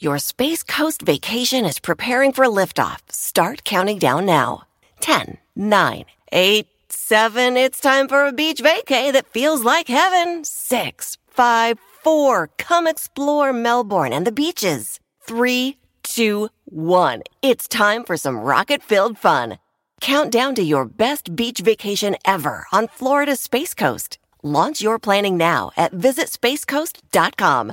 Your Space Coast vacation is preparing for liftoff. Start counting down now. 10, 9, 8, 7. It's time for a beach vacay that feels like heaven. 6, 5, 4. Come explore Melbourne and the beaches. 3, 2, 1. It's time for some rocket filled fun. Count down to your best beach vacation ever on Florida's Space Coast. Launch your planning now at visitspacecoast.com.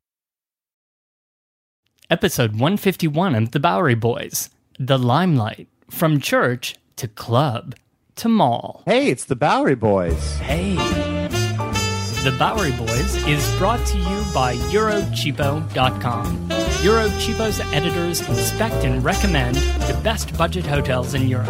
Episode 151 of The Bowery Boys The Limelight From Church to Club to Mall. Hey, it's the Bowery Boys. Hey. The Bowery Boys is brought to you by Eurocheapo.com. Eurocheapo's editors inspect and recommend the best budget hotels in Europe.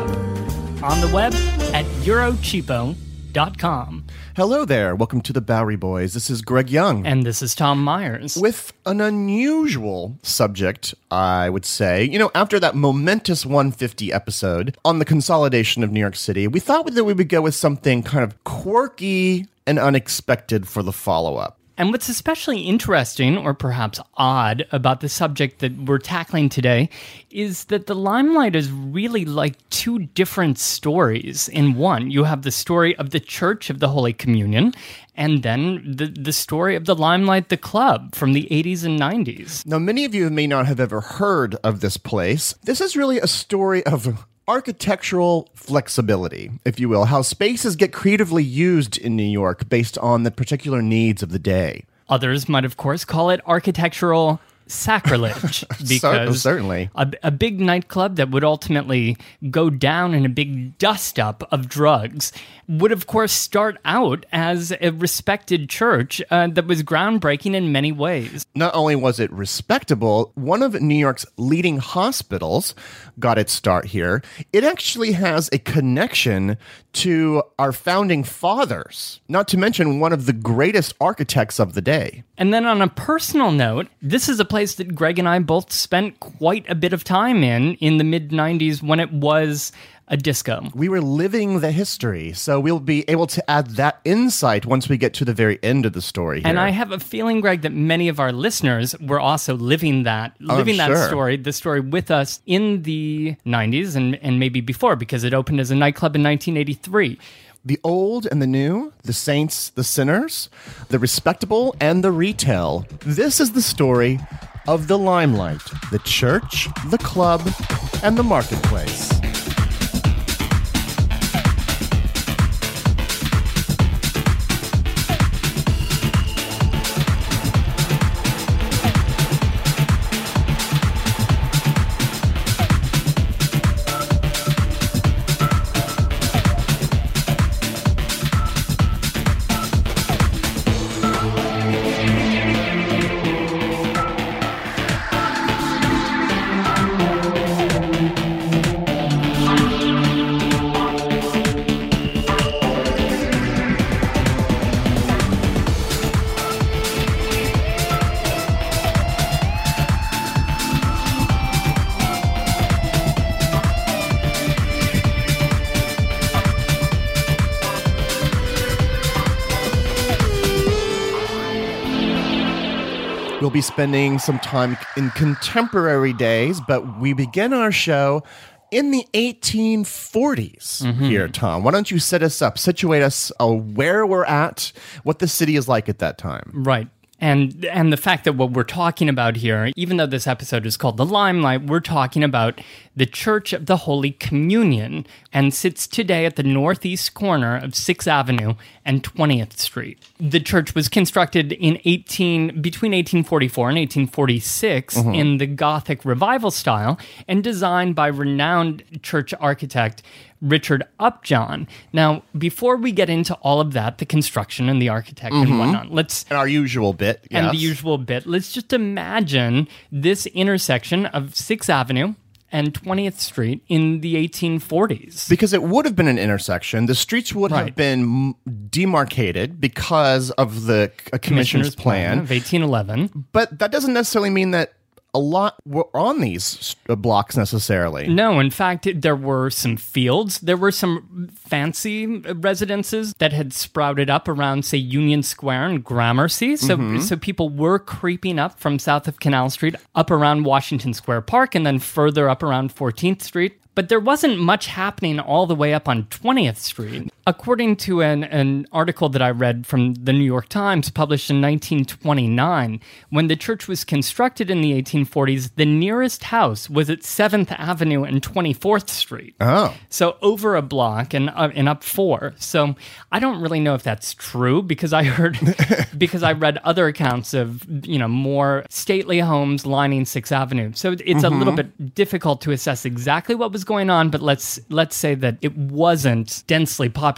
On the web at Eurocheapo.com. Hello there. Welcome to the Bowery Boys. This is Greg Young. And this is Tom Myers. with an unusual subject, I would say. You know, after that momentous 150 episode on the consolidation of New York City, we thought that we would go with something kind of quirky and unexpected for the follow up. And what's especially interesting, or perhaps odd, about the subject that we're tackling today is that the limelight is really like two different stories in one. You have the story of the Church of the Holy Communion, and then the, the story of the Limelight, the club from the 80s and 90s. Now, many of you may not have ever heard of this place. This is really a story of architectural flexibility, if you will, how spaces get creatively used in New York based on the particular needs of the day. Others might, of course, call it architectural sacrilege because certainly. a, a big nightclub that would ultimately go down in a big dust up of drugs would of course start out as a respected church uh, that was groundbreaking in many ways Not only was it respectable, one of New York's leading hospitals got its start here. It actually has a connection to our founding fathers, not to mention one of the greatest architects of the day. and then on a personal note this is a place that greg and i both spent quite a bit of time in in the mid 90s when it was a disco We were living the history, so we'll be able to add that insight once we get to the very end of the story here. And I have a feeling, Greg, that many of our listeners were also living that, oh, living that Oh, sure. story, the story with us in the 90s and, and maybe before, because it opened as a nightclub in 1983. the old and the new, the saints, the sinners, the respectable and the retail. This is the story of the limelight, the church, the club, and the marketplace. Spending some time in contemporary days, but we begin our show in the 1840s here, Tom. Why don't you set us up, situate us uh, where we're at, what the city is like at that time? Right. And and the fact that what we're talking about here, even though this episode is called The Limelight, we're talking about the Church of the Holy Communion and sits today at the northeast corner of 6th Avenue and 20th Street. The church was constructed in 18 between 1844 and 1846 mm-hmm. in the Gothic revival style and designed by renowned church architect Richard Upjohn. Now, before we get into all of that, the construction and the architect and whatnot, let's And our usual bit. and the usual bit. Let's just imagine this intersection of Sixth Avenue and 20th Street in the 1840s. Because it would have been an intersection. The streets would Right. have been demarcated because of the c- uh, commissioner's, plan. of 1811. But that doesn't necessarily mean that a lot were on these blocks necessarily. No, in fact, there were some fields. There were some fancy residences that had sprouted up around, say, Union Square and Gramercy. So, Mm-hmm. so people were creeping up from south of Canal Street up around Washington Square Park and then further up around 14th Street. But there wasn't much happening all the way up on 20th Street. According to an, an article that I read from the New York Times published in 1929, when the church was constructed in the 1840s, the nearest house was at 7th Avenue and 24th Street. Oh. So over a block and uh, and up four. So I don't really know if that's true because I heard because I read other accounts of you know more stately homes lining Sixth Avenue. So it's a little bit difficult to assess exactly what was going on, but let's let's say that it wasn't densely populated.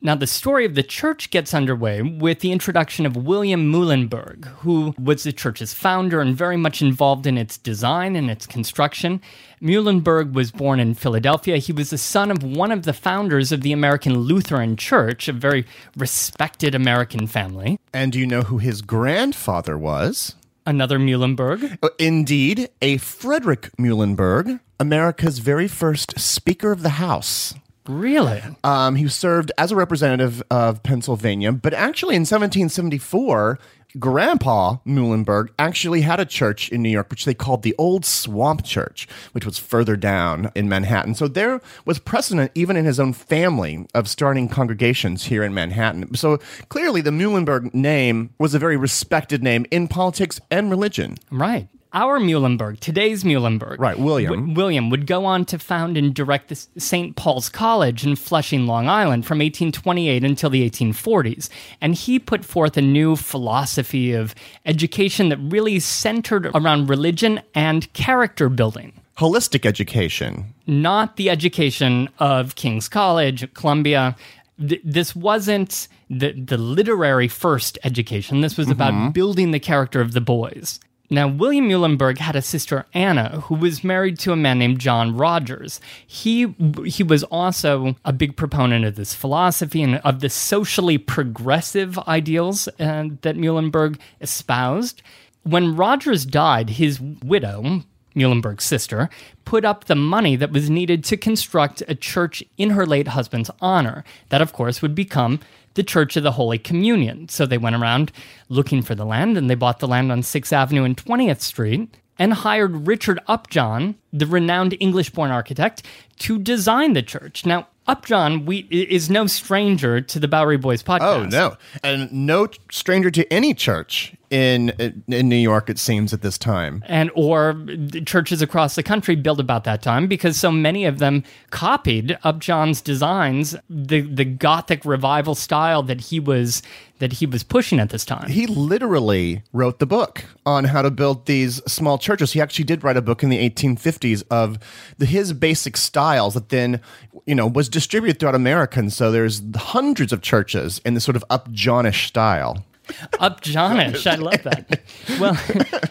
Now, the story of the church gets underway with the introduction of William Muhlenberg, who was the church's founder and very much involved in its design and its construction. Muhlenberg was born in Philadelphia. He was the son of one of the founders of the American Lutheran Church, a very respected American family. And do you know who his grandfather was? Another Muhlenberg. Uh, Indeed, a Frederick Muhlenberg, America's very first Speaker of the House. Really? Um, he served as a representative of Pennsylvania, but actually in 1774, Grandpa Muhlenberg actually had a church in New York, which they called the Old Swamp Church, which was further down in Manhattan. So there was precedent, even in his own family, of starting congregations here in Manhattan. So clearly, the Muhlenberg name was a very respected name in politics and religion. Right. Our Muhlenberg, today's Muhlenberg. Right, William. W- William would go on to found and direct the St. Paul's College in Flushing, Long Island from 1828 until the 1840s. And he put forth a new philosophy of education that really centered around religion and character building. Holistic education. Not the education of King's College, Columbia. Th- This wasn't the, the literary first education. This was about mm-hmm. building the character of the boys. Now, William Muhlenberg had a sister, Anna, who was married to a man named John Rogers. He, he was also a big proponent of this philosophy and of the socially progressive ideals uh, that Muhlenberg espoused. When Rogers died, his widow, Muhlenberg's sister, put up the money that was needed to construct a church in her late husband's honor. That, of course, would become the Church of the Holy Communion. So they went around looking for the land and they bought the land on 6th Avenue and 20th Street and hired Richard Upjohn, the renowned English born architect, to design the church. Now, Upjohn we, is no stranger to the Bowery Boys oh, podcast. Oh no, and no stranger to any church in in New York. It seems at this time. and or churches across the country built about that time because so many of them copied Upjohn's designs, the the Gothic revival style that he was that he was pushing at this time. He literally wrote the book on how to build these small churches. He actually did write a book in the 1850s of the, his basic styles that then, you know, was distributed throughout America. And so there's hundreds of churches in this sort of Upjohnish style. Upjohnish, I love that. Well,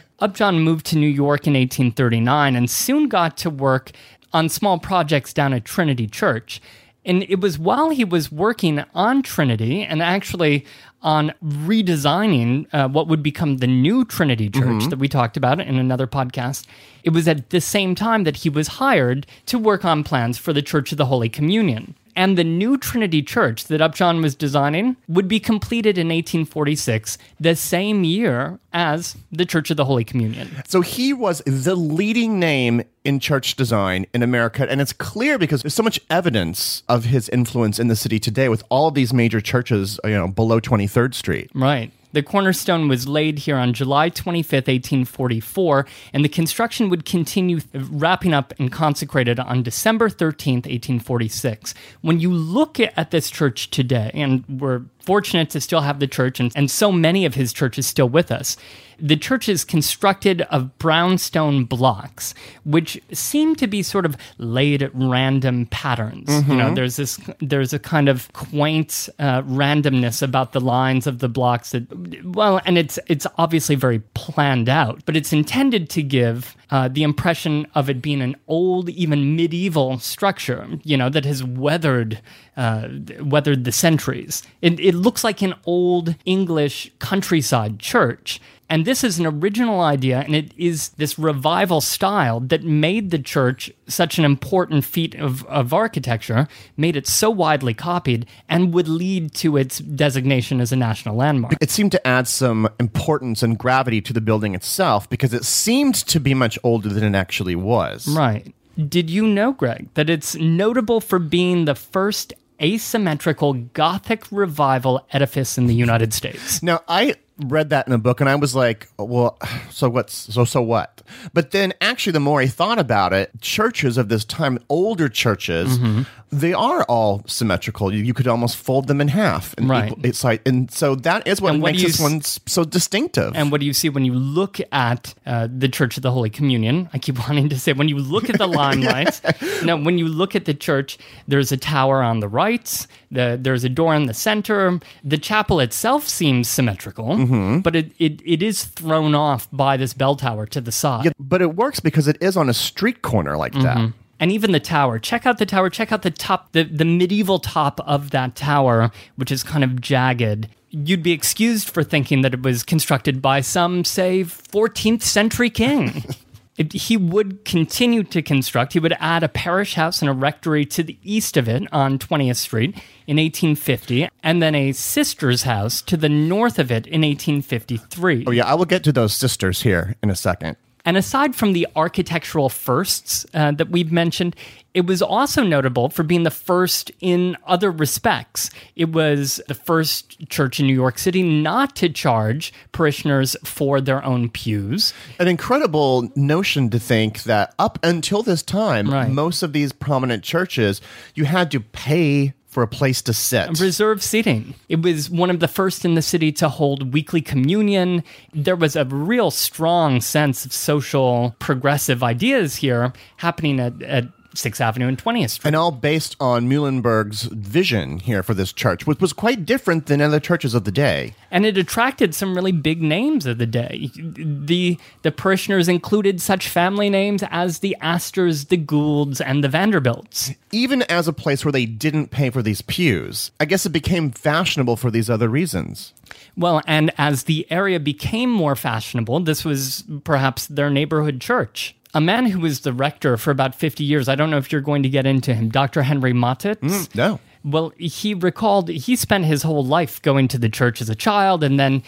Upjohn moved to New York in 1839 and soon got to work on small projects down at Trinity Church. And it was while he was working on Trinity and actually on redesigning uh, what would become the new Trinity Church that we talked about in another podcast. It was at the same time that he was hired to work on plans for the Church of the Holy Communion. And the new Trinity Church that Upjohn was designing would be completed in 1846, the same year as the Church of the Holy Communion. So he was the leading name in church design in America. And it's clear because there's so much evidence of his influence in the city today with all of these major churches, you know, below 23rd Street. Right. The cornerstone was laid here on July 25th, 1844, and the construction would continue uh, wrapping up and consecrated on December 13th, 1846. When you look at this church today, and we're fortunate to still have the church and, and so many of his churches still with us. The church is constructed of brownstone blocks, which seem to be sort of laid at random patterns. You know, there's this, there's a kind of quaint uh, randomness about the lines of the blocks that, well, and it's it's obviously very planned out, but it's intended to give uh, the impression of it being an old, even medieval structure. You know, that has weathered uh, weathered the centuries. It, it looks like an old English countryside church. And this is an original idea, and it is this revival style that made the church such an important feat of, of architecture, made it so widely copied, and would lead to its designation as a national landmark. It seemed to add some importance and gravity to the building itself because it seemed to be much older than it actually was. Right. Did you know, Greg, that it's notable for being the first asymmetrical Gothic revival edifice in the United States? Now, I read that in a book and I was like, well, so what's so so what? But then actually the more I thought about it, churches of this time, older churches, Mm-hmm. They are all symmetrical. You, you could almost fold them in half. And Right. equal- it's like and so that is what And makes you this s- one so distinctive. And what do you see when you look at uh, the Church of the Holy Communion? I keep wanting to say, when you look at the limelight, no, when you look at the church, there's a tower on the right, the, there's a door in the center. The chapel itself seems symmetrical, but it, it, it is thrown off by this bell tower to the side. Yeah, but it works because it is on a street corner like that. And even the tower. Check out the tower. Check out the top, the, the medieval top of that tower, which is kind of jagged. You'd be excused for thinking that it was constructed by some, say, 14th century king. It- he would continue to construct. He would add a parish house and a rectory to the east of it on 20th Street in 1850, and then a sister's house to the north of it in 1853. Oh yeah, I will get to those sisters here in a second. And aside from the architectural firsts uh, that we've mentioned, it was also notable for being the first in other respects. It was the first church in New York City not to charge parishioners for their own pews. An incredible notion to think that up until this time, Right. most of these prominent churches, you had to pay for a place to sit. Reserved seating. It was one of the first in the city to hold weekly communion. There was a real strong sense of social progressive ideas here happening at, at 6th Avenue and 20th Street. and all based on Muhlenberg's vision here for this church, which was quite different than other churches of the day. and it attracted some really big names of the day. The the parishioners included such family names as the Astors, the Goulds, and the Vanderbilts. Even as a place where they didn't pay for these pews, I guess it became fashionable for these other reasons. Well, and as the area became more fashionable, this was perhaps their neighborhood church. A man who was the rector for about 50 years, I don't know if you're going to get into him, Dr. Henry Mottitz. Mm, no. Well, he recalled he spent his whole life going to the church as a child and then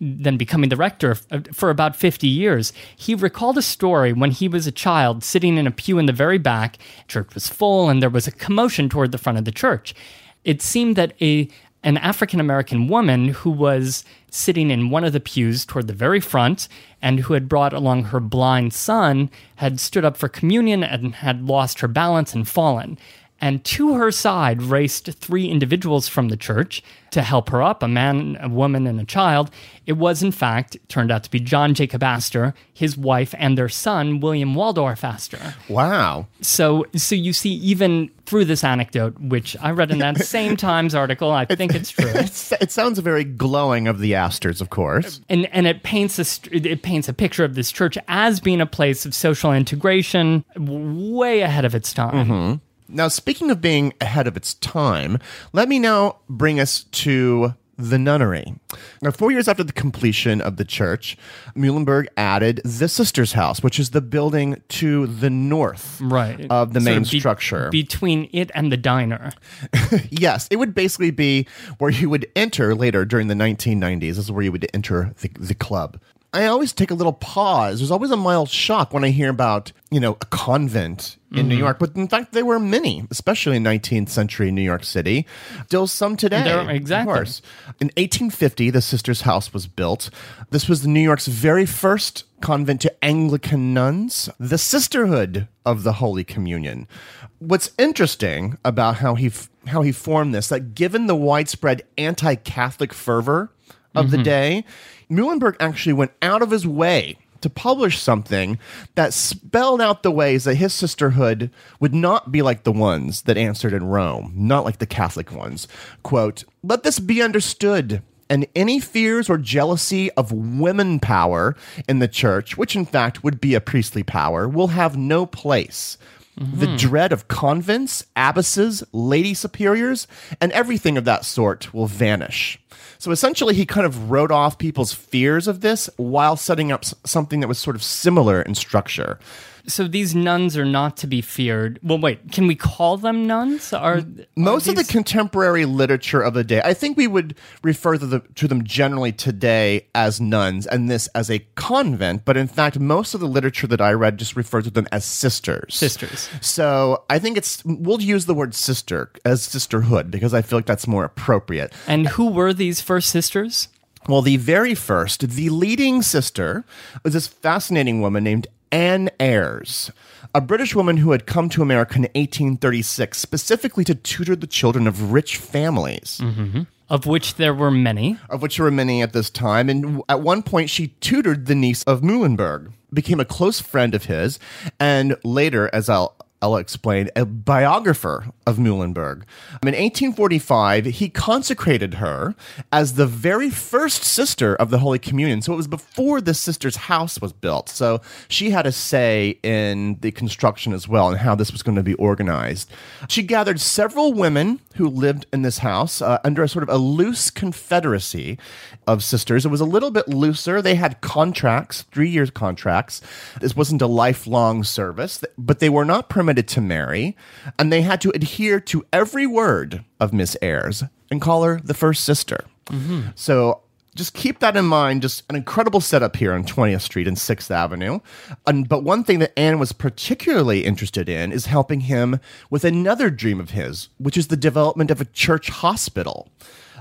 then becoming the rector uh, for about 50 years. He recalled a story when he was a child sitting in a pew in the very back. Church was full and there was a commotion toward the front of the church. It seemed that a an African American woman who was sitting in one of the pews toward the very front and who had brought along her blind son had stood up for communion and had lost her balance and fallen. And to her side raced three individuals from the church to help her up a man, a woman, and a child. It was, in fact, turned out to be John Jacob Astor, his wife, and their son, William Waldorf Astor. Wow. So, so you see, even through this anecdote, which I read in that same Times article, I think it's true. It sounds very glowing of the Astors, of course. and and it paints a it paints a picture of this church as being a place of social integration, way ahead of its time. Mm-hmm. Now, speaking of being ahead of its time, let me now bring us to the nunnery. Now, four years after the completion of the church, Muhlenberg added the Sisters' House, which is the building to the north Right of the main be- structure. between it and the diner. yes, it would basically be where you would enter later during the 1990s. This is where you would enter the, the club. I always take a little pause. There's always a mild shock when I hear about, you know, a convent in New mm-hmm. York. But in fact, there were many, especially in 19th century New York City. Still some today. There- exactly. Of course. In 1850, the Sisters' House was built. This was New York's very first convent to Anglican nuns, the Sisterhood of the Holy Communion. What's interesting about how he f- how he formed this, that given the widespread anti-Catholic fervor of the mm-hmm. day, Muhlenberg actually went out of his way to publish something that spelled out the ways that his sisterhood would not be like the ones that answered in Rome, not like the Catholic ones. Quote, let this be understood. And any fears or jealousy of women power in the church, which in fact would be a priestly power, will have no place. The hmm. dread of convents, abbesses, lady superiors, and everything of that sort will vanish. So essentially, he kind of wrote off people's fears of this while setting up something that was sort of similar in structure. So these nuns are not to be feared. Well, wait, can we call them nuns? Are Most are of the contemporary literature of the day, I think we would refer to, the, to them generally today as nuns and this as a convent, but in fact, most of the literature that I read just refers to them as sisters. Sisters. So I think it's, we'll use the word sister as sisterhood because I feel like that's more appropriate. and who were these first sisters? Well, the very first, the leading sister, was this fascinating woman named Anne Ayres, a British woman who had come to America in 1836 specifically to tutor the children of rich families, mm-hmm. Of which there were many. of which there were many at this time. And at one point, she tutored the niece of Muhlenberg, became a close friend of his, and later, as I'll I'll explain, a biographer of Muhlenberg. In 1845, he consecrated her as the very first sister of the Holy Communion. So it was before the sister's house was built. So she had a say in the construction as well and how this was going to be organized. She gathered several women who lived in this house uh, under a sort of a loose confederacy of sisters. It was a little bit looser. They had contracts, three years contracts. This wasn't a lifelong service, but they were not to marry, and they had to adhere to every word of Miss Ayres and call her the first sister. So just keep that in mind. Just an incredible setup here on 20th Street and 6th Avenue. And, but one thing that Anne was particularly interested in is helping him with another dream of his, which is the development of a church hospital.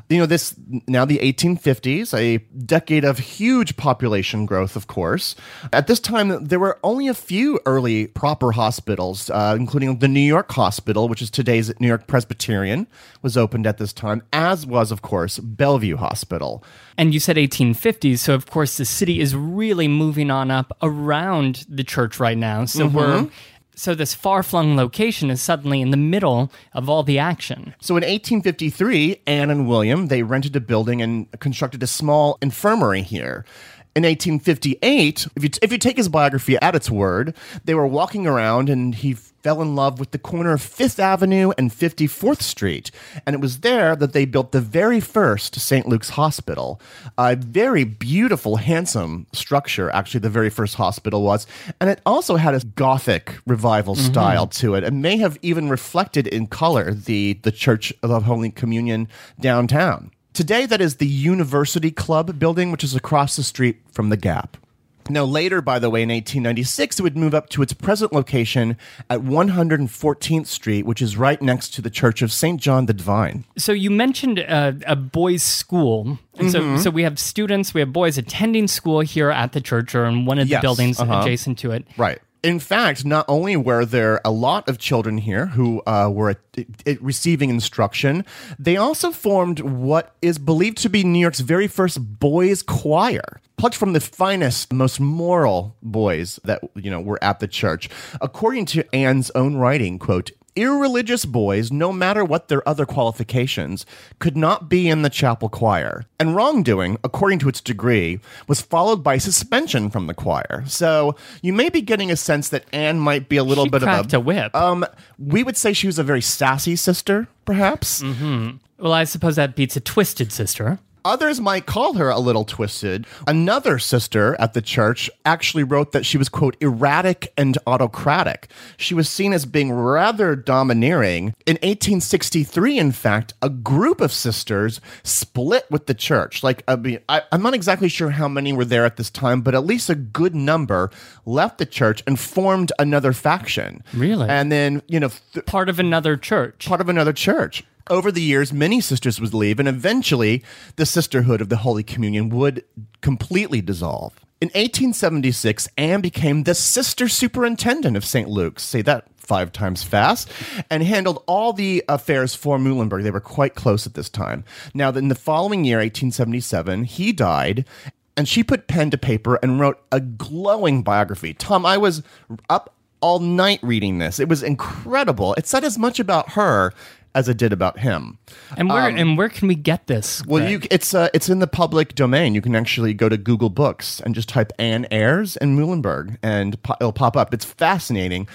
You know, this now the 1850s, a decade of huge population growth, of course. At this time, there were only a few early proper hospitals, uh, including the New York Hospital, which is today's New York Presbyterian, was opened at this time, as was, of course, Bellevue Hospital. And you said 1850s, so of course the city is really moving on up around the church right now. So we're so this far-flung location is suddenly in the middle of all the action. So in 1853, Anne and William they rented a building and constructed a small infirmary here. In 1858, if you if you take his biography at its word, they were walking around and he fell in love with the corner of Fifth Avenue and 54th Street, and it was there that they built the very first St. Luke's Hospital, a very beautiful, handsome structure. Actually, the very first hospital was, and it also had a Gothic revival mm-hmm. style to it, and may have even reflected in color the the Church of the Holy Communion downtown. Today, that is the University Club building, which is across the street from the Gap. Now, later, by the way, in 1896, it would move up to its present location at 114th Street, which is right next to the Church of St. John the Divine. So you mentioned uh, a boys' school. And Mm-hmm. so, so we have students, we have boys attending school here at the church or in one of the Yes, buildings uh-huh. adjacent to it. Right. In fact, not only were there a lot of children here who uh, were receiving instruction, they also formed what is believed to be New York's very first boys' choir, plucked from the finest, most moral boys that you know were at the church. According to Anne's own writing, quote. Irreligious boys, no matter what their other qualifications, could not be in the chapel choir. And wrongdoing, according to its degree, was followed by suspension from the choir. So you may be getting a sense that Anne might be a little She bit of a whip. Um, we would say she was a very sassy sister, perhaps. Well, I suppose that beats a twisted sister. Others might call her a little twisted. Another sister at the church actually wrote that she was, quote, erratic and autocratic. She was seen as being rather domineering. In 1863, in fact, a group of sisters split with the church. Like, I mean, I, I'm not exactly sure how many were there at this time, but at least a good number left the church and formed another faction. Really? And then, you know, th- Part of another church. part of another church. Over the years, many sisters would leave, and eventually, the Sisterhood of the Holy Communion would completely dissolve. In 1876, Anne became the sister superintendent of St. Luke's. Say that five times fast, and handled all the affairs for Muhlenberg. They were quite close at this time. Now, in the following year, 1877, he died, and she put pen to paper and wrote a glowing biography. Tom, I was up all night reading this. It was incredible. It said as much about her as it did about him. And where and where can we get this? Well, you it's uh, it's in the public domain. You can actually go to Google Books and just type Anne Ayres and Muhlenberg, and po- it'll pop up. It's fascinating.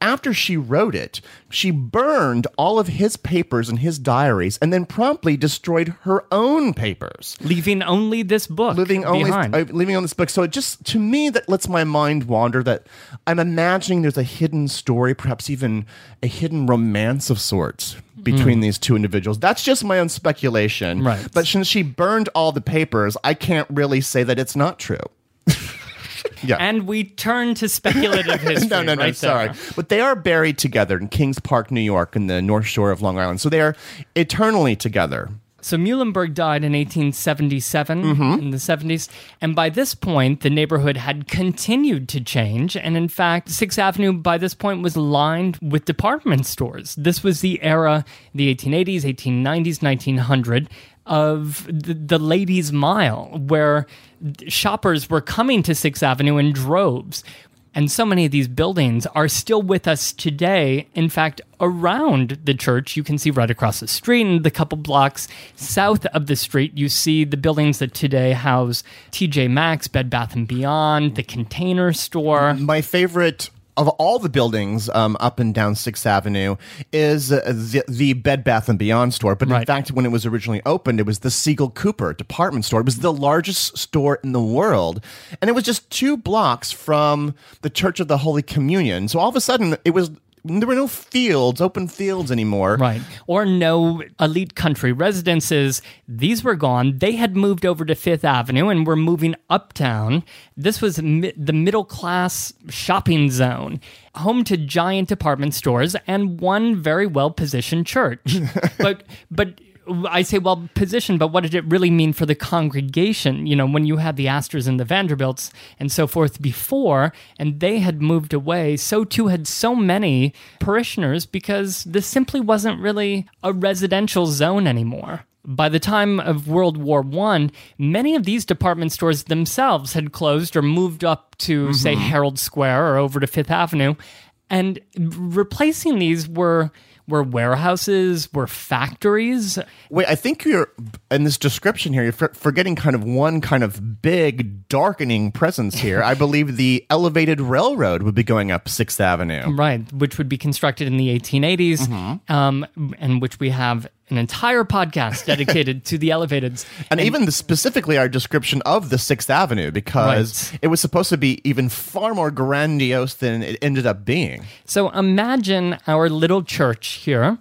After she wrote it, she burned all of his papers and his diaries, and then promptly destroyed her own papers. leaving only this book Leaving only behind. uh, leaving on this book. So it just to me that lets my mind wander. That I'm imagining there's a hidden story, perhaps even a hidden romance of sorts between hmm. these two individuals. That's just my own speculation. Right. But since she burned all the papers, I can't really say that it's not true. yeah. and we turn to speculative history. no, no, no. right sorry, there. but they are buried together in Kings Park, New York, in the North Shore of Long Island. So they are eternally together. So Muhlenberg died in 1877 Mm-hmm. in the 70s, and by this point the neighborhood had continued to change, and in fact, Sixth Avenue by this point was lined with department stores. This was the era, the 1880s, 1890s, 1900 of the, the ladies' mile, where shoppers were coming to Sixth Avenue in droves. And so many of these buildings are still with us today. In fact, around the church, you can see right across the street and the couple blocks south of the street, you see the buildings that today house TJ Maxx, Bed Bath and Beyond, the Container Store. my favorite of all the buildings um, up and down Sixth Avenue is uh, the, the Bed Bath and Beyond store. But in fact, when it was originally opened, it was the Siegel Cooper department store. It was the largest store in the world, and it was just two blocks from the Church of the Holy Communion. So all of a sudden, it was there were no fields, open fields anymore. Right. Or no elite country residences. These were gone. They had moved over to Fifth Avenue and were moving uptown. This was mi- the middle class shopping zone, home to giant department stores and one very well positioned church. but, but, I say well positioned, but what did it really mean for the congregation? You know, when you had the Astors and the Vanderbilts and so forth before, and they had moved away, so too had so many parishioners because this simply wasn't really a residential zone anymore. By the time of World War I, many of these department stores themselves had closed or moved up to, mm-hmm. say, Herald Square or over to Fifth Avenue. And replacing these were were warehouses, were factories. Wait, I think you're in this description here. You're for- forgetting kind of one kind of big darkening presence here. I believe the elevated railroad would be going up Sixth Avenue. Right, which would be constructed in the 1880s, um, and which we have an entire podcast dedicated to the elevateds. And, even the, specifically our description of the Sixth Avenue, because Right. it was supposed to be even far more grandiose than it ended up being. So imagine our little church here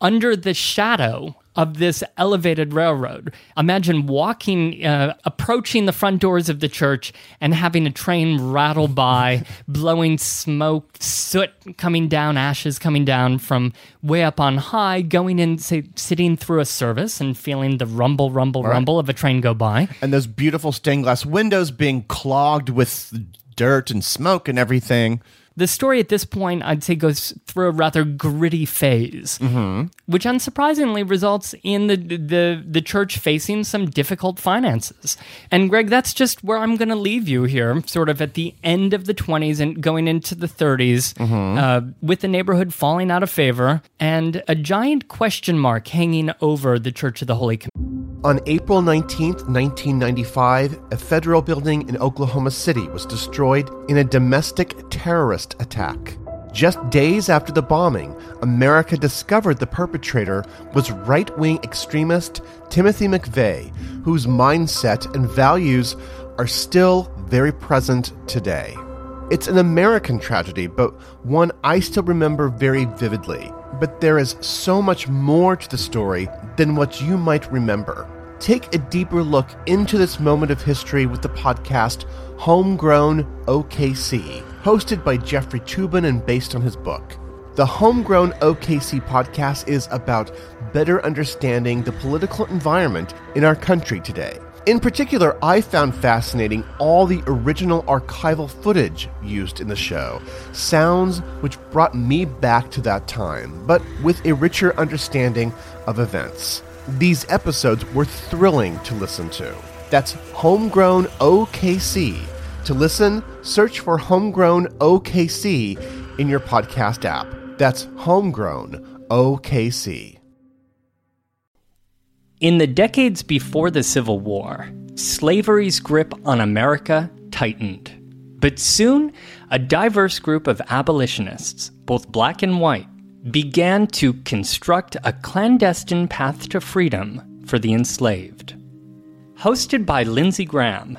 under the shadow of this elevated railroad. Imagine walking, uh, approaching the front doors of the church and having a train rattle by, blowing smoke, soot coming down, ashes coming down from way up on high, going in, say, sitting through a service and feeling the rumble, rumble, rumble of a train go by. And those beautiful stained glass windows being clogged with dirt and smoke and everything. The story at this point, I'd say, goes through a rather gritty phase, which unsurprisingly results in the, the the church facing some difficult finances. And Greg, that's just where I'm going to leave you here, sort of at the end of the 20s and going into the 30s, uh, with the neighborhood falling out of favor and a giant question mark hanging over the Church of the Holy. Communion. On April 19th, 1995, a federal building in Oklahoma City was destroyed in a domestic terrorist attack. Just days after the bombing, America discovered the perpetrator was right wing extremist Timothy McVeigh, whose mindset and values are still very present today. It's an American tragedy, but one I still remember very vividly. But there is so much more to the story than what you might remember. Take a deeper look into this moment of history with the podcast Homegrown OKC, hosted by Jeffrey Toobin and based on his book. The Homegrown OKC podcast is about better understanding the political environment in our country today. In particular, I found fascinating all the original archival footage used in the show, sounds which brought me back to that time, but with a richer understanding of events. These episodes were thrilling to listen to. That's Homegrown OKC. To listen, search for Homegrown OKC in your podcast app. That's Homegrown OKC. In the decades before the Civil War, slavery's grip on America tightened. But soon, a diverse group of abolitionists, both black and white, began to construct a clandestine path to freedom for the enslaved. Hosted by Lindsay Graham,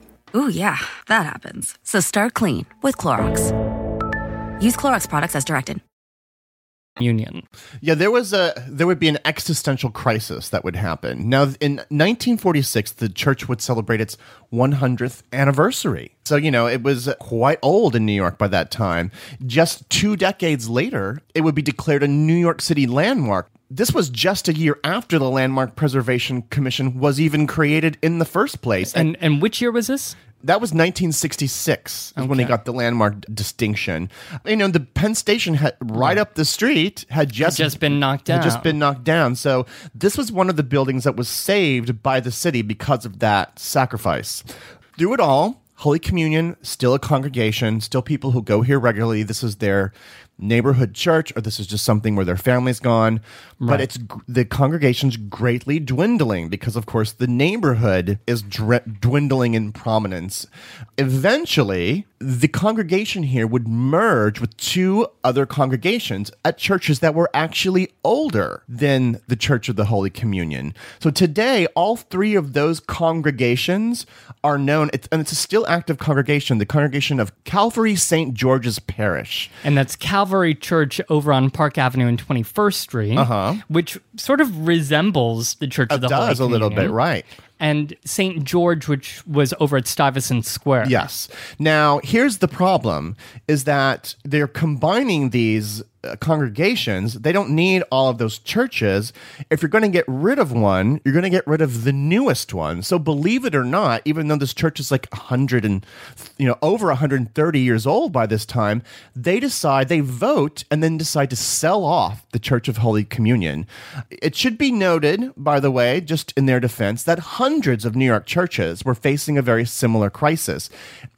Ooh, yeah, that happens. So start clean with Clorox. Use Clorox products as directed. Union. Yeah, there was a there would be an existential crisis that would happen. Now, in 1946, the church would celebrate its 100th anniversary. So you know it was quite old in New York by that time. Just two decades later, it would be declared a New York City landmark. This was just a year after the Landmark Preservation Commission was even created in the first place. And and which year was this? That was 1966 is when he got the landmark distinction. You know, the Penn Station had right up the street had just just been knocked had just been knocked down. So this was one of the buildings that was saved by the city because of that sacrifice. Through it all, Holy Communion still a congregation, still people who go here regularly. This is their neighborhood church, or this is just something where their family's gone. But it's the congregation's greatly dwindling because, of course, the neighborhood is dwindling in prominence. Eventually, the congregation here would merge with two other congregations at churches that were actually older than the Church of the Holy Communion. So today, all three of those congregations are known, it's, and it's a still active congregation, the congregation of Calvary St. George's Parish. And that's Calvary Church over on Park Avenue and 21st Street, uh-huh. which sort of resembles the Church of the Holy does a little bit, right? And St. George, which was over at Stuyvesant Square. Yes. Now, here's the problem is that they're combining these uh, congregations. They don't need all of those churches. If you're going to get rid of one, you're going to get rid of the newest one. So believe it or not, even though this church is like 100 and you know, over 130 years old by this time, they decide they vote and then decide to sell off the Church of Holy Communion. It should be noted, by the way, just in their defense, that hundreds of New York churches were facing a very similar crisis.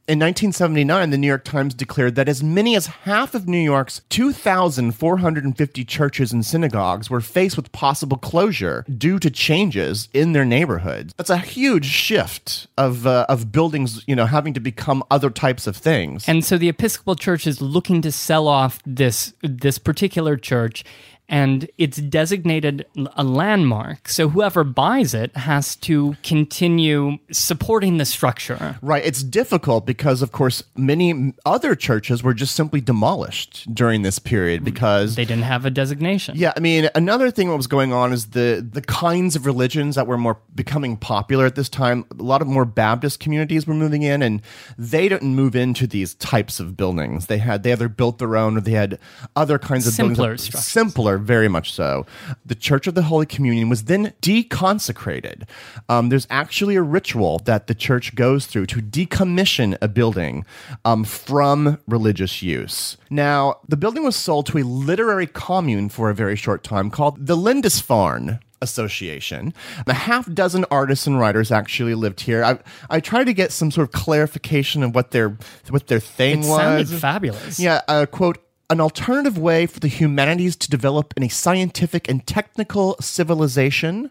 In 1979, the New York Times declared that as many as half of New York's 2,000 1,450 churches and synagogues were faced with possible closure due to changes in their neighborhoods. That's a huge shift of uh, of buildings, you know, having to become other types of things. And so the Episcopal Church is looking to sell off this this particular church and it's designated a landmark. So whoever buys it has to continue supporting the structure. Right. It's difficult because, of course, many other churches were just simply demolished during this period mm. because they didn't have a designation. Yeah, I mean, another thing that was going on is the the kinds of religions that were more becoming popular at this time. A lot of more Baptist communities were moving in, and they didn't move into these types of buildings. They had they either built their own or they had other kinds of Simpler buildings, structures. simpler, very much so. The Church of the Holy Communion was then deconsecrated. Um, there's actually a ritual that the church goes through to decommission a building um, from religious use. Now, the building was sold to a literary commune for a very short time called the Lindisfarne. Association. A half dozen artists and writers actually lived here. I I tried to get some sort of clarification of what their what their thing It was. sounded fabulous. Yeah, uh, quote, an alternative way for the humanities to develop in a scientific and technical civilization.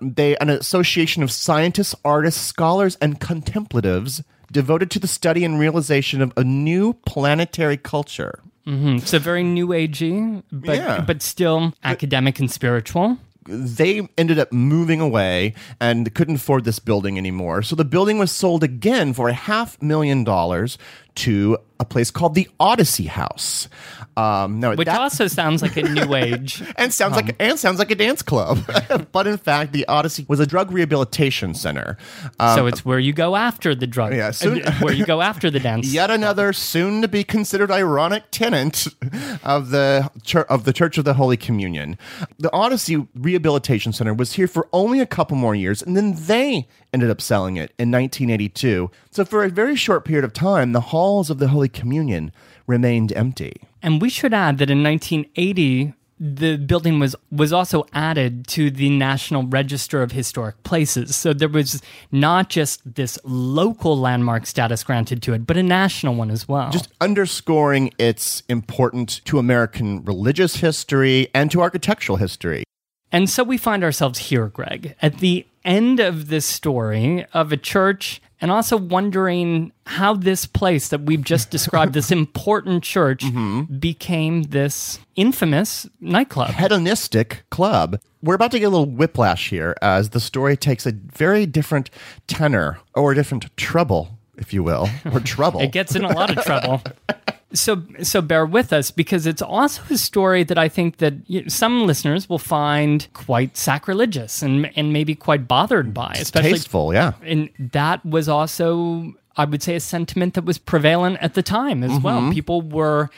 They, an association of scientists, artists, scholars, and contemplatives devoted to the study and realization of a new planetary culture. Mm-hmm. It's a very new agey, but Yeah. but still academic and spiritual. they ended up moving away and couldn't afford this building anymore. So the building was sold again for a half million dollars to a place called the Odyssey House. Um, no, Which that- also sounds like a new age. and sounds like and sounds like a dance club. but in fact, the Odyssey was a drug rehabilitation center. Um, so it's where you go after the drug. Yeah, soon- uh, where you go after the dance. Yet another soon to be considered ironic tenant of the church of the Church of the Holy Communion. The Odyssey Rehabilitation Center was here for only a couple more years, and then they ended up selling it in 1982. So for a very short period of time, the halls of the Holy Communion remained empty. And we should add that in 1980, the building was was also added to the National Register of Historic Places. So there was not just this local landmark status granted to it, but a national one as well. just underscoring its importance to American religious history and to architectural history. And so we find ourselves here, Greg, at the end of this story of a church, and also wondering how this place that we've just described, this important church, mm-hmm. became this infamous nightclub. hedonistic club. We're about to get a little whiplash here as the story takes a very different tenor or a different trouble, if you will, or trouble. It gets in a lot of trouble. So, so bear with us because it's also a story that I think that you some listeners will find quite sacrilegious and and maybe quite bothered by, especially Tasteful, yeah. and that was also i would say a sentiment that was prevalent at the time as well mm-hmm. people were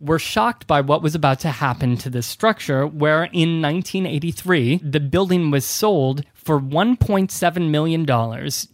were shocked by what was about to happen to this structure where in 1983 the building was sold for $1.7 million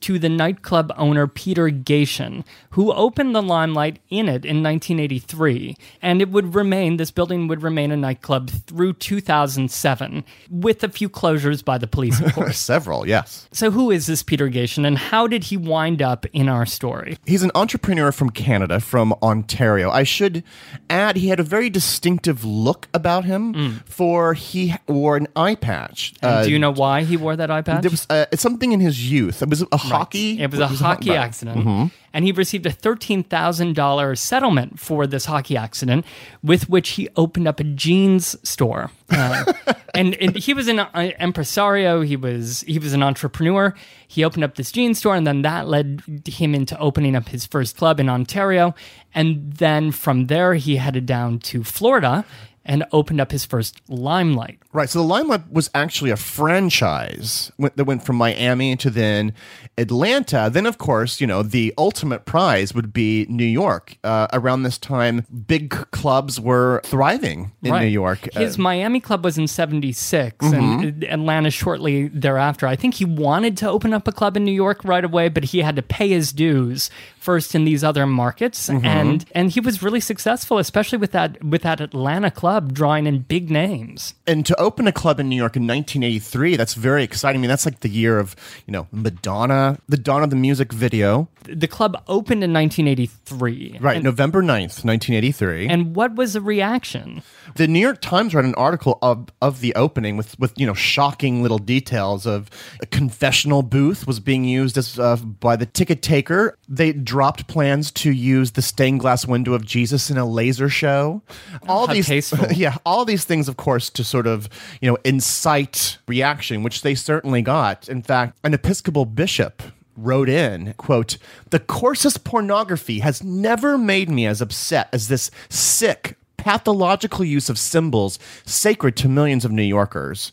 to the nightclub owner Peter Gatien, who opened the Limelight in it in 1983. And it would remain, this building would remain a nightclub through 2007, with a few closures by the police, of course. Several, yes. So, who is this Peter Gatien and how did he wind up in our story? He's an entrepreneur from Canada, from Ontario. I should add, he had a very distinctive look about him, for he wore an eye patch. Uh, Do you know why he wore that eye patch? there was uh, it's something in his youth. It was a hockey. It was a hockey right. accident. And he received a $13,000 settlement for this hockey accident, with which he opened up a jeans store. Uh, and, and he was an uh, impresario. He was he was an entrepreneur. He opened up this jeans store, and then that led him into opening up his first club in Ontario. And then from there, he headed down to Florida and opened up his first Limelight. Right. So the Limelight was actually a franchise that went from Miami to then Atlanta. Then, of course, you know, the ultimate prize would be New York. Uh, around this time, big clubs were thriving in Right. New York. His Uh, Miami club was in 76 and Atlanta shortly thereafter. I think he wanted to open up a club in New York right away, but he had to pay his dues first in these other markets, and and he was really successful, especially with that with that Atlanta club drawing in big names. And to open a club in New York in 1983, that's very exciting. I mean, that's like the year of, you know, Madonna, the dawn of the music video. The club opened in 1983. Right, And, November 9th, 1983. and what was the reaction? the New York Times wrote an article of, of the opening with, with, you know, shocking little details of a confessional booth was being used as uh, by the ticket taker. They dropped plans to use the stained glass window of Jesus in a laser show. All How these tasteful. yeah, all these things, of course, to sort of you know incite reaction, which they certainly got. In fact, an Episcopal bishop wrote in quote the coarsest pornography has never made me as upset as this sick pathological use of symbols sacred to millions of new yorkers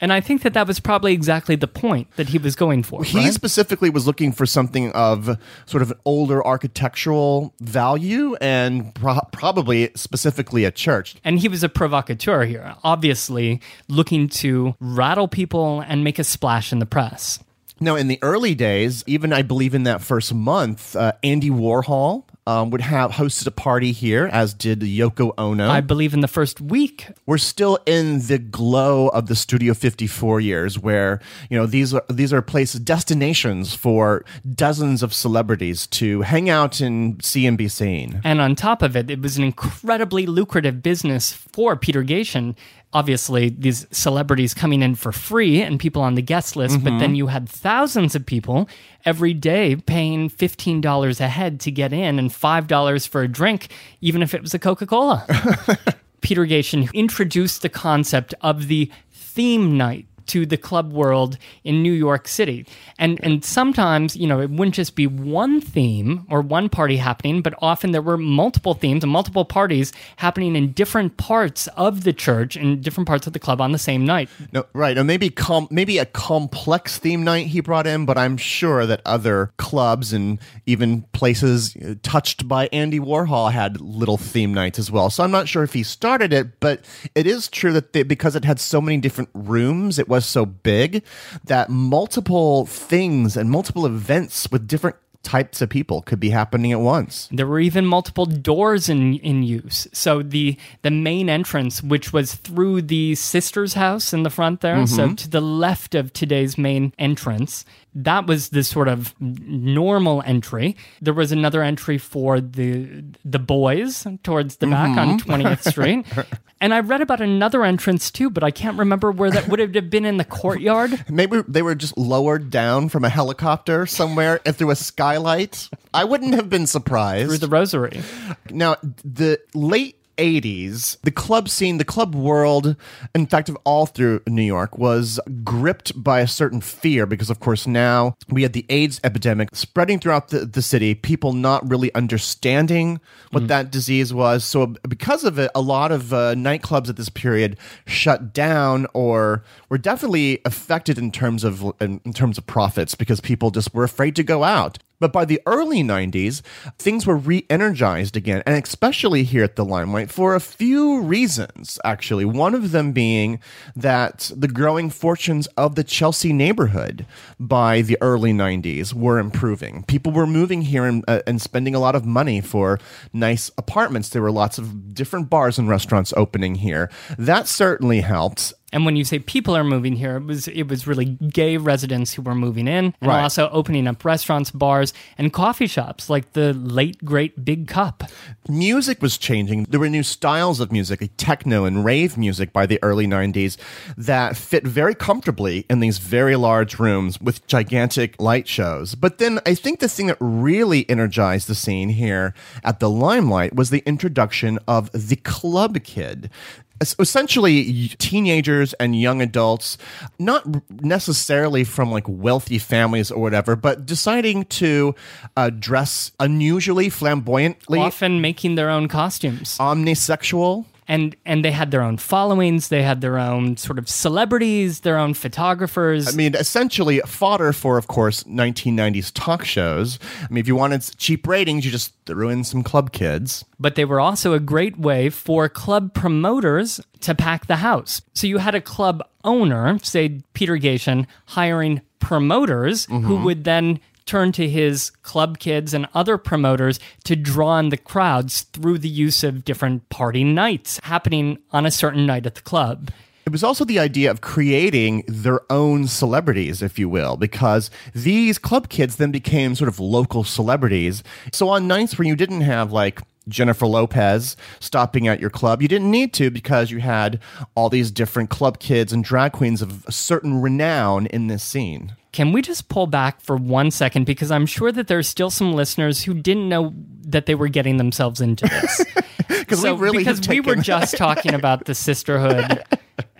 And I think that that was probably exactly the point that he was going for. he right? specifically was looking for something of sort of an older architectural value and pro- probably specifically a church And he was a provocateur here, obviously looking to rattle people and make a splash in the press. Now, in the early days, even I believe in that first month, uh, Andy Warhol um, would have hosted a party here, as did Yoko Ono. I believe in the first week, We're still in the glow of the Studio 54 years, where you know these are these are places, destinations for dozens of celebrities to hang out and see and be seen. and on top of it, it was an incredibly lucrative business for Peter Gatien. Obviously, these celebrities coming in for free and people on the guest list, but then mm-hmm. you had thousands of people every day paying $15 a head to get in and $5 for a drink, even if it was a Coca Cola. Peter Gatien introduced the concept of the theme night to the club world in New York City. And and sometimes, you know, it wouldn't just be one theme or one party happening, but often there were multiple themes and multiple parties happening in different parts of the church and different parts of the club on the same night. No, right, or maybe com- maybe a complex theme night he brought in, but I'm sure that other clubs and even places uh, touched by Andy Warhol had little theme nights as well. So I'm not sure if he started it, but it is true that they, because it had so many different rooms, it was so big that multiple things and multiple events with different types of people could be happening at once. There were even multiple doors in in use. So the the main entrance, which was through the sister's house in the front there, so mm-hmm. to the left of today's main entrance, that was the sort of normal entry. There was another entry for the the boys towards the back on mm-hmm. 20th Street. And I read about another entrance too, but I can't remember where that would have been in the courtyard. Maybe they were just lowered down from a helicopter somewhere and through a skylight. I wouldn't have been surprised. Through the rosary. Now, the late 80s, the club scene, the club world, in fact, of all through New York, was gripped by a certain fear because, of course, now we had the AIDS epidemic spreading throughout the, the city, people not really understanding what that disease was. So, because of it, a lot of uh, nightclubs at this period shut down or were definitely affected in terms of in, in terms of profits because people just were afraid to go out. But by the early 90s, things were re energized again, and especially here at the Limelight for a few reasons, actually. One of them being that the growing fortunes of the Chelsea neighborhood by the early 90s were improving. People were moving here and, uh, and spending a lot of money for nice apartments. There were lots of different bars and restaurants opening here. That certainly helped. And when you say people are moving here, it was it was really gay residents who were moving in, and Right. also opening up restaurants, bars, and coffee shops like the late great Big Cup. music was changing. There were new styles of music, like techno and rave music by the early 90s that fit very comfortably in these very large rooms with gigantic light shows. But then I think the thing that really energized the scene here at the Limelight was the introduction of the Club Kid. Es- Essentially, teenagers and young adults, not necessarily from like wealthy families or whatever, but deciding to uh, dress unusually, flamboyantly, often making their own costumes. omnisexual. And and they had their own followings, they had their own sort of celebrities, their own photographers. I mean, essentially fodder for, of course, 1990s talk shows. I mean, if you wanted cheap ratings, you just threw in some club kids. but they were also a great way for club promoters to pack the house. So you had a club owner, say Peter Gatien, hiring promoters who mm-hmm. would then turned to his club kids and other promoters to draw in the crowds through the use of different party nights happening on a certain night at the club. It was also the idea of creating their own celebrities, if you will, because these club kids then became sort of local celebrities. So on nights where you didn't have like Jennifer Lopez stopping at your club, you didn't need to because you had all these different club kids and drag queens of a certain renown in this scene. Can we just pull back for one second? Because I'm sure that there's still some listeners who didn't know that they were getting themselves into this. we really because we were just talking about the sisterhood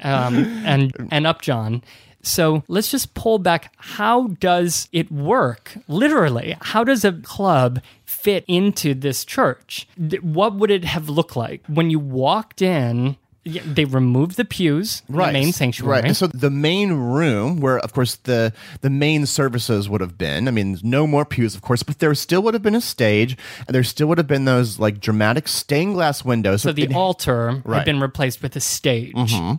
um, and and Upjohn. So let's just pull back. How does it work? Literally, how does a club fit into this church? Th- What would it have looked like when you walked in? yeah, They removed the pews, in the main sanctuary. Right. So the main room, where of course the the main services would have been. I mean, no more pews, of course, but there still would have been a stage, and there still would have been those like dramatic stained glass windows. So the it- altar Right. Mm-hmm. had been replaced with a stage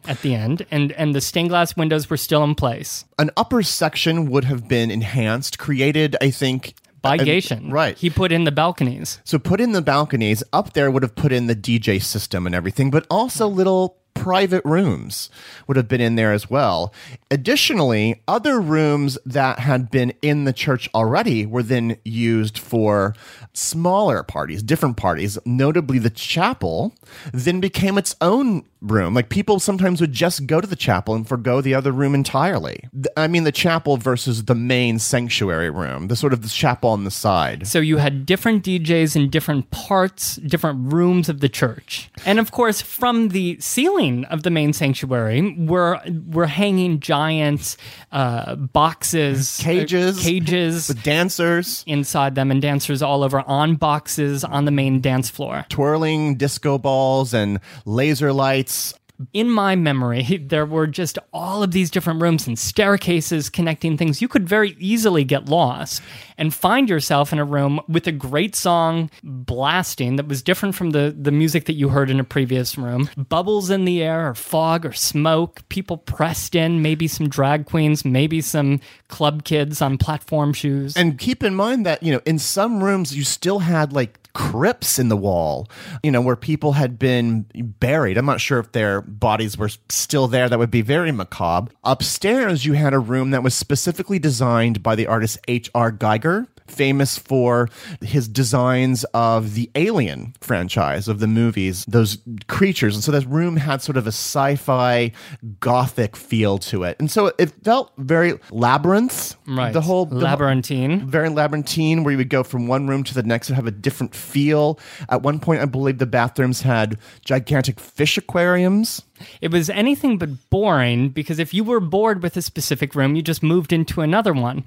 at the end, and and the stained glass windows were still in place an upper section would have been enhanced, created, I think. By Gatien. Right. He put in the balconies. So put in the balconies. Up there would have put in the DJ system and everything, but also little private rooms would have been in there as well. Additionally, other rooms that had been in the church already were then used for smaller parties, different parties. Notably, the chapel then became its own room. Like people sometimes would just go to the chapel and forego the other room entirely. I mean, the chapel versus the main sanctuary room, the sort of the chapel on the side. So you had different DJs in different parts, different rooms of the church. And of course, from the ceiling of the main sanctuary were were hanging giant uh, boxes, uh, Cages. cages With dancers. inside them, and dancers all over on boxes on the main dance floor. twirling disco balls and laser lights. In my memory, there were just all of these different rooms and staircases connecting things. You could very easily get lost and find yourself in a room with a great song blasting that was different from the, the music that you heard in a previous room. Bubbles in the air, or fog, or smoke, people pressed in, maybe some drag queens, maybe some club kids on platform shoes. And keep in mind that, you know, in some rooms you still had like crypts in the wall, you know, where people had been buried. I'm not sure if their bodies were still there. That would be very macabre. Upstairs, you had a room that was specifically designed by the artist H.R. Giger. Famous for his designs of the Alien franchise of the movies, those creatures. And so that room had sort of a sci fi gothic feel to it. And so it felt very labyrinth. right. The whole the whole- labyrinthine. very labyrinthine where you would go from one room to the next and have a different feel. At one point, I believe the bathrooms had gigantic fish aquariums. It was anything but boring because if you were bored with a specific room, you just moved into another one.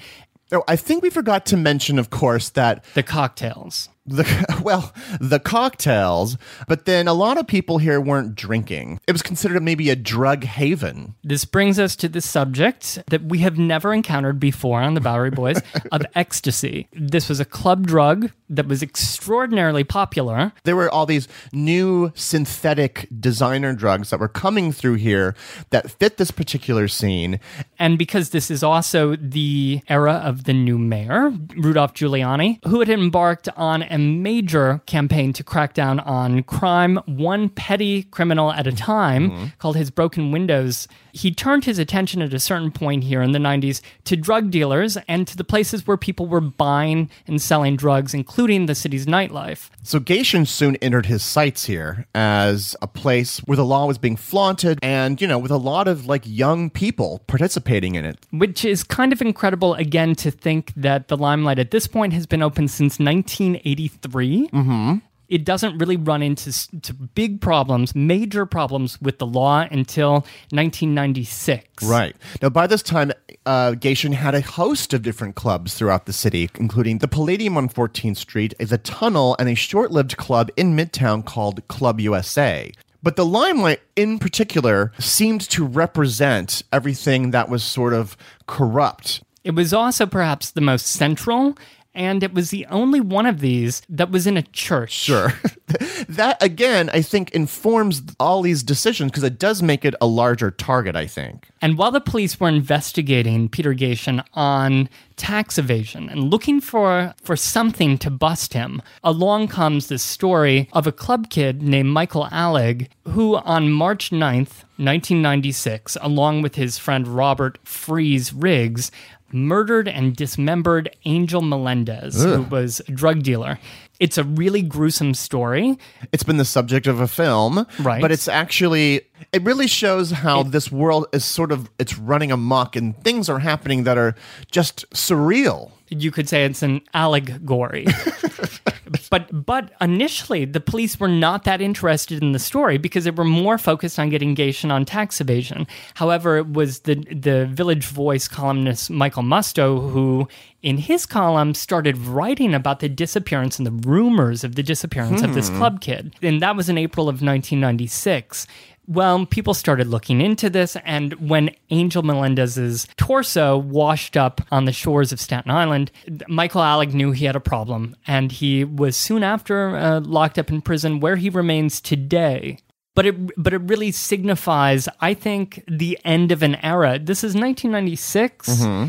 Oh, I think we forgot to mention, of course, that The cocktails. The well, the cocktails, but then a lot of people here weren't drinking. It was considered maybe a drug haven. This brings us to the subject that we have never encountered before on the Bowery Boys of ecstasy. This was a club drug that was extraordinarily popular. There were all these new synthetic designer drugs that were coming through here that fit this particular scene. And because this is also the era of the new mayor, Rudolph Giuliani, who had embarked on a major campaign to crack down on crime, one petty criminal at a time, mm-hmm. called his Broken Windows, he turned his attention at a certain point here in the 90s to drug dealers and to the places where people were buying and selling drugs, including the city's nightlife. So Gatien soon entered his sights here as a place where the law was being flaunted and, you know, with a lot of like young people participating in it. which is kind of incredible again to think that the limelight at this point has been open since 1983 mm-hmm. It doesn't really run into to big problems major problems with the law until 1996 Right. Now, by this time, uh, Gatien had a host of different clubs throughout the city, including the Palladium on 14th Street, the Tunnel, and a short lived club in Midtown called Club USA. But the limelight in particular seemed to represent everything that was sort of corrupt. it was also perhaps the most central and it was the only one of these that was in a church. Sure. that again, I think informs all these decisions because it does make it a larger target, I think. And while the police were investigating Peter Gatien on tax evasion and looking for for something to bust him, along comes this story of a club kid named Michael Alig who on March 9th, 1996, along with his friend Robert Freeze Riggs, murdered and dismembered Angel Melendez, who was a drug dealer. It's a really gruesome story. It's been the subject of a film, Right. But it's actually it really shows how this world is sort of it's running amok and things are happening that are just surreal. You could say it's an allegory. but but initially the police were not that interested in the story because they were more focused on getting Gatien on tax evasion. However, it was the the Village Voice columnist Michael Musto who in his column started writing about the disappearance and the rumors of the disappearance of this hmm. club kid. And that was in April of 1996. Well, people started looking into this, and when Angel Melendez's torso washed up on the shores of Staten Island, Michael Alig knew he had a problem, and he was soon after uh, locked up in prison, where he remains today. But it, but it really signifies, I think, the end of an era. This is 1996.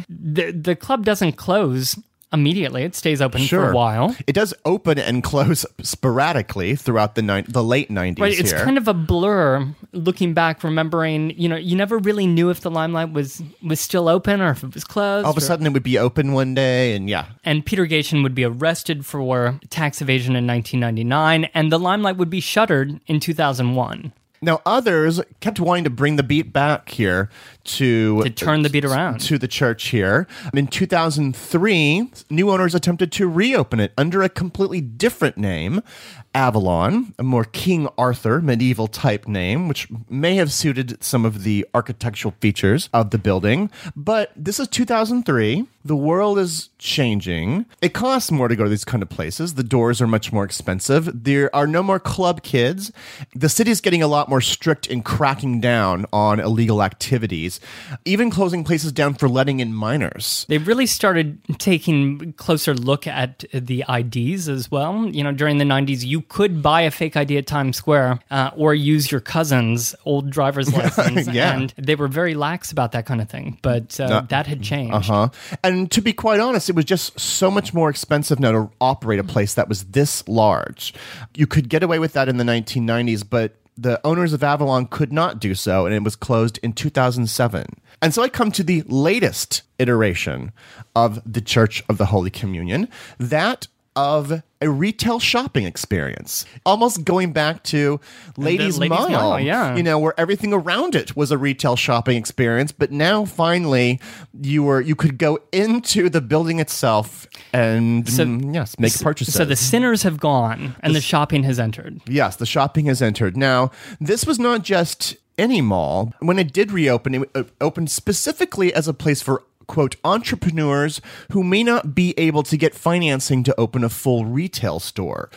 The the club doesn't close immediately; it stays open for a while. It does open and close sporadically throughout the ni- the late 90s Right, it's here. kind of a blur looking back, remembering, you know, you never really knew if the limelight was was still open or if it was closed. all of a or- sudden it would be open one day and yeah. and Peter Gatien would be arrested for tax evasion in 1999, and the limelight would be shuttered in 2001 Now others kept wanting to bring the beat back here to to turn the beat around. to the church here. In 2003, new owners attempted to reopen it under a completely different name, Avalon, a more King Arthur medieval type name, which may have suited some of the architectural features of the building. But this is 2003. The world is changing. It costs more to go to these kind of places. The doors are much more expensive. There are no more club kids. The city's getting a lot more strict in cracking down on illegal activities, even closing places down for letting in minors. They really started taking closer look at the IDs as well. You know, during the 90s, you could buy a fake ID at Times Square uh, or use your cousin's old driver's license. Yeah. And they were very lax about that kind of thing. But uh, that had changed. Uh-huh. And to be quite honest, it was just so much more expensive now to operate a mm-hmm. place that was this large. You could get away with that in the 1990s, but the owners of Avalon could not do so, and it was closed in 2007. And so I come to the latest iteration of the Church of the Holy Communion, that of a retail shopping experience, almost going back to Ladies, Ladies' Mile, Mile, yeah. You know, where everything around it was a retail shopping experience, but now finally you were you could go into the building itself and So- mm, yes, make purchases. So the sinners have gone and the shopping has entered. Yes, the shopping has entered. Now, this was not just any mall. When it did reopen, it uh, opened specifically as a place for quote entrepreneurs who may not be able to get financing to open a full retail store.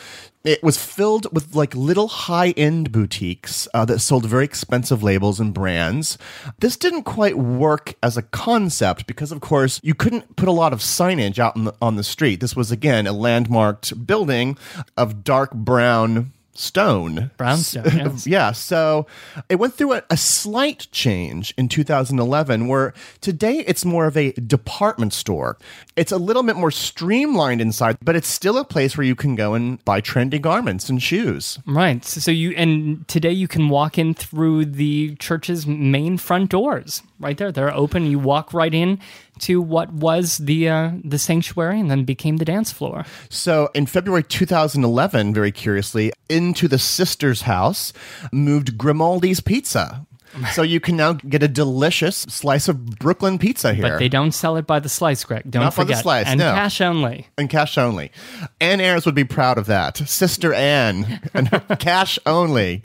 It was filled with like little high end boutiques uh, that sold very expensive labels and brands. This didn't quite work as a concept because, of course, you couldn't put a lot of signage out the, on the street. This was, again, a landmarked building of dark brown stone. Brownstone, yes. yeah. So it went through a, a slight change in 2011, where today it's more of a department store. It's a little bit more streamlined inside, but it's still a place where you can go and buy trendy garments and shoes. Right. So, so you and today you can walk in through the church's main front doors. Right there, they're open. You walk right in to what was the uh, the sanctuary and then became the dance floor. So in February 2011, very curiously, into the sister's house moved Grimaldi's Pizza. So you can now get a delicious slice of Brooklyn pizza here. But they don't sell it by the slice, Greg. Don't Not by the slice, and no. cash only. and cash only. Anne Ayres would be proud of that. Sister Anne, and cash only.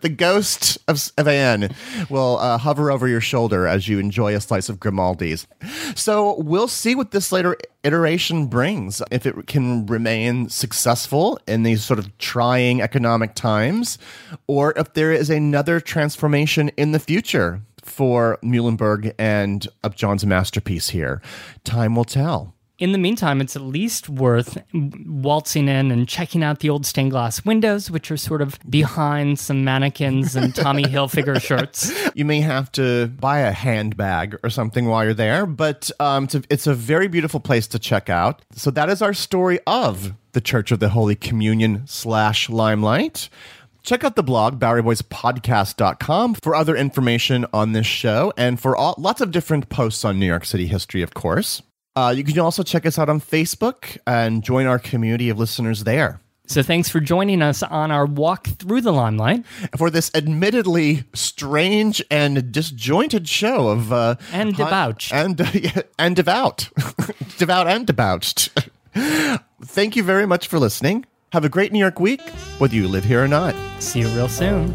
The ghost of, of Anne will uh, hover over your shoulder as you enjoy a slice of Grimaldi's. So we'll see what this later iteration brings. If it can remain successful in these sort of trying economic times, or if there is another transformation in the future for Muhlenberg and Upjohn's masterpiece here. Time will tell. In the meantime, it's at least worth waltzing in and checking out the old stained glass windows, which are sort of behind some mannequins and Tommy Hilfiger shirts. You may have to buy a handbag or something while you're there, but um, it's, a, it's a very beautiful place to check out. So that is our story of the Church of the Holy Communion slash Limelight. Check out the blog, BoweryBoysPodcast.com, for other information on this show and for all, lots of different posts on New York City history, of course. Uh, you can also check us out on Facebook and join our community of listeners there. So thanks for joining us on our walk through the limelight For this admittedly strange and disjointed show of uh, and debauched. and uh, and devout, devout and debauched. Thank you very much for listening. Have a great New York week, whether you live here or not. See you real soon.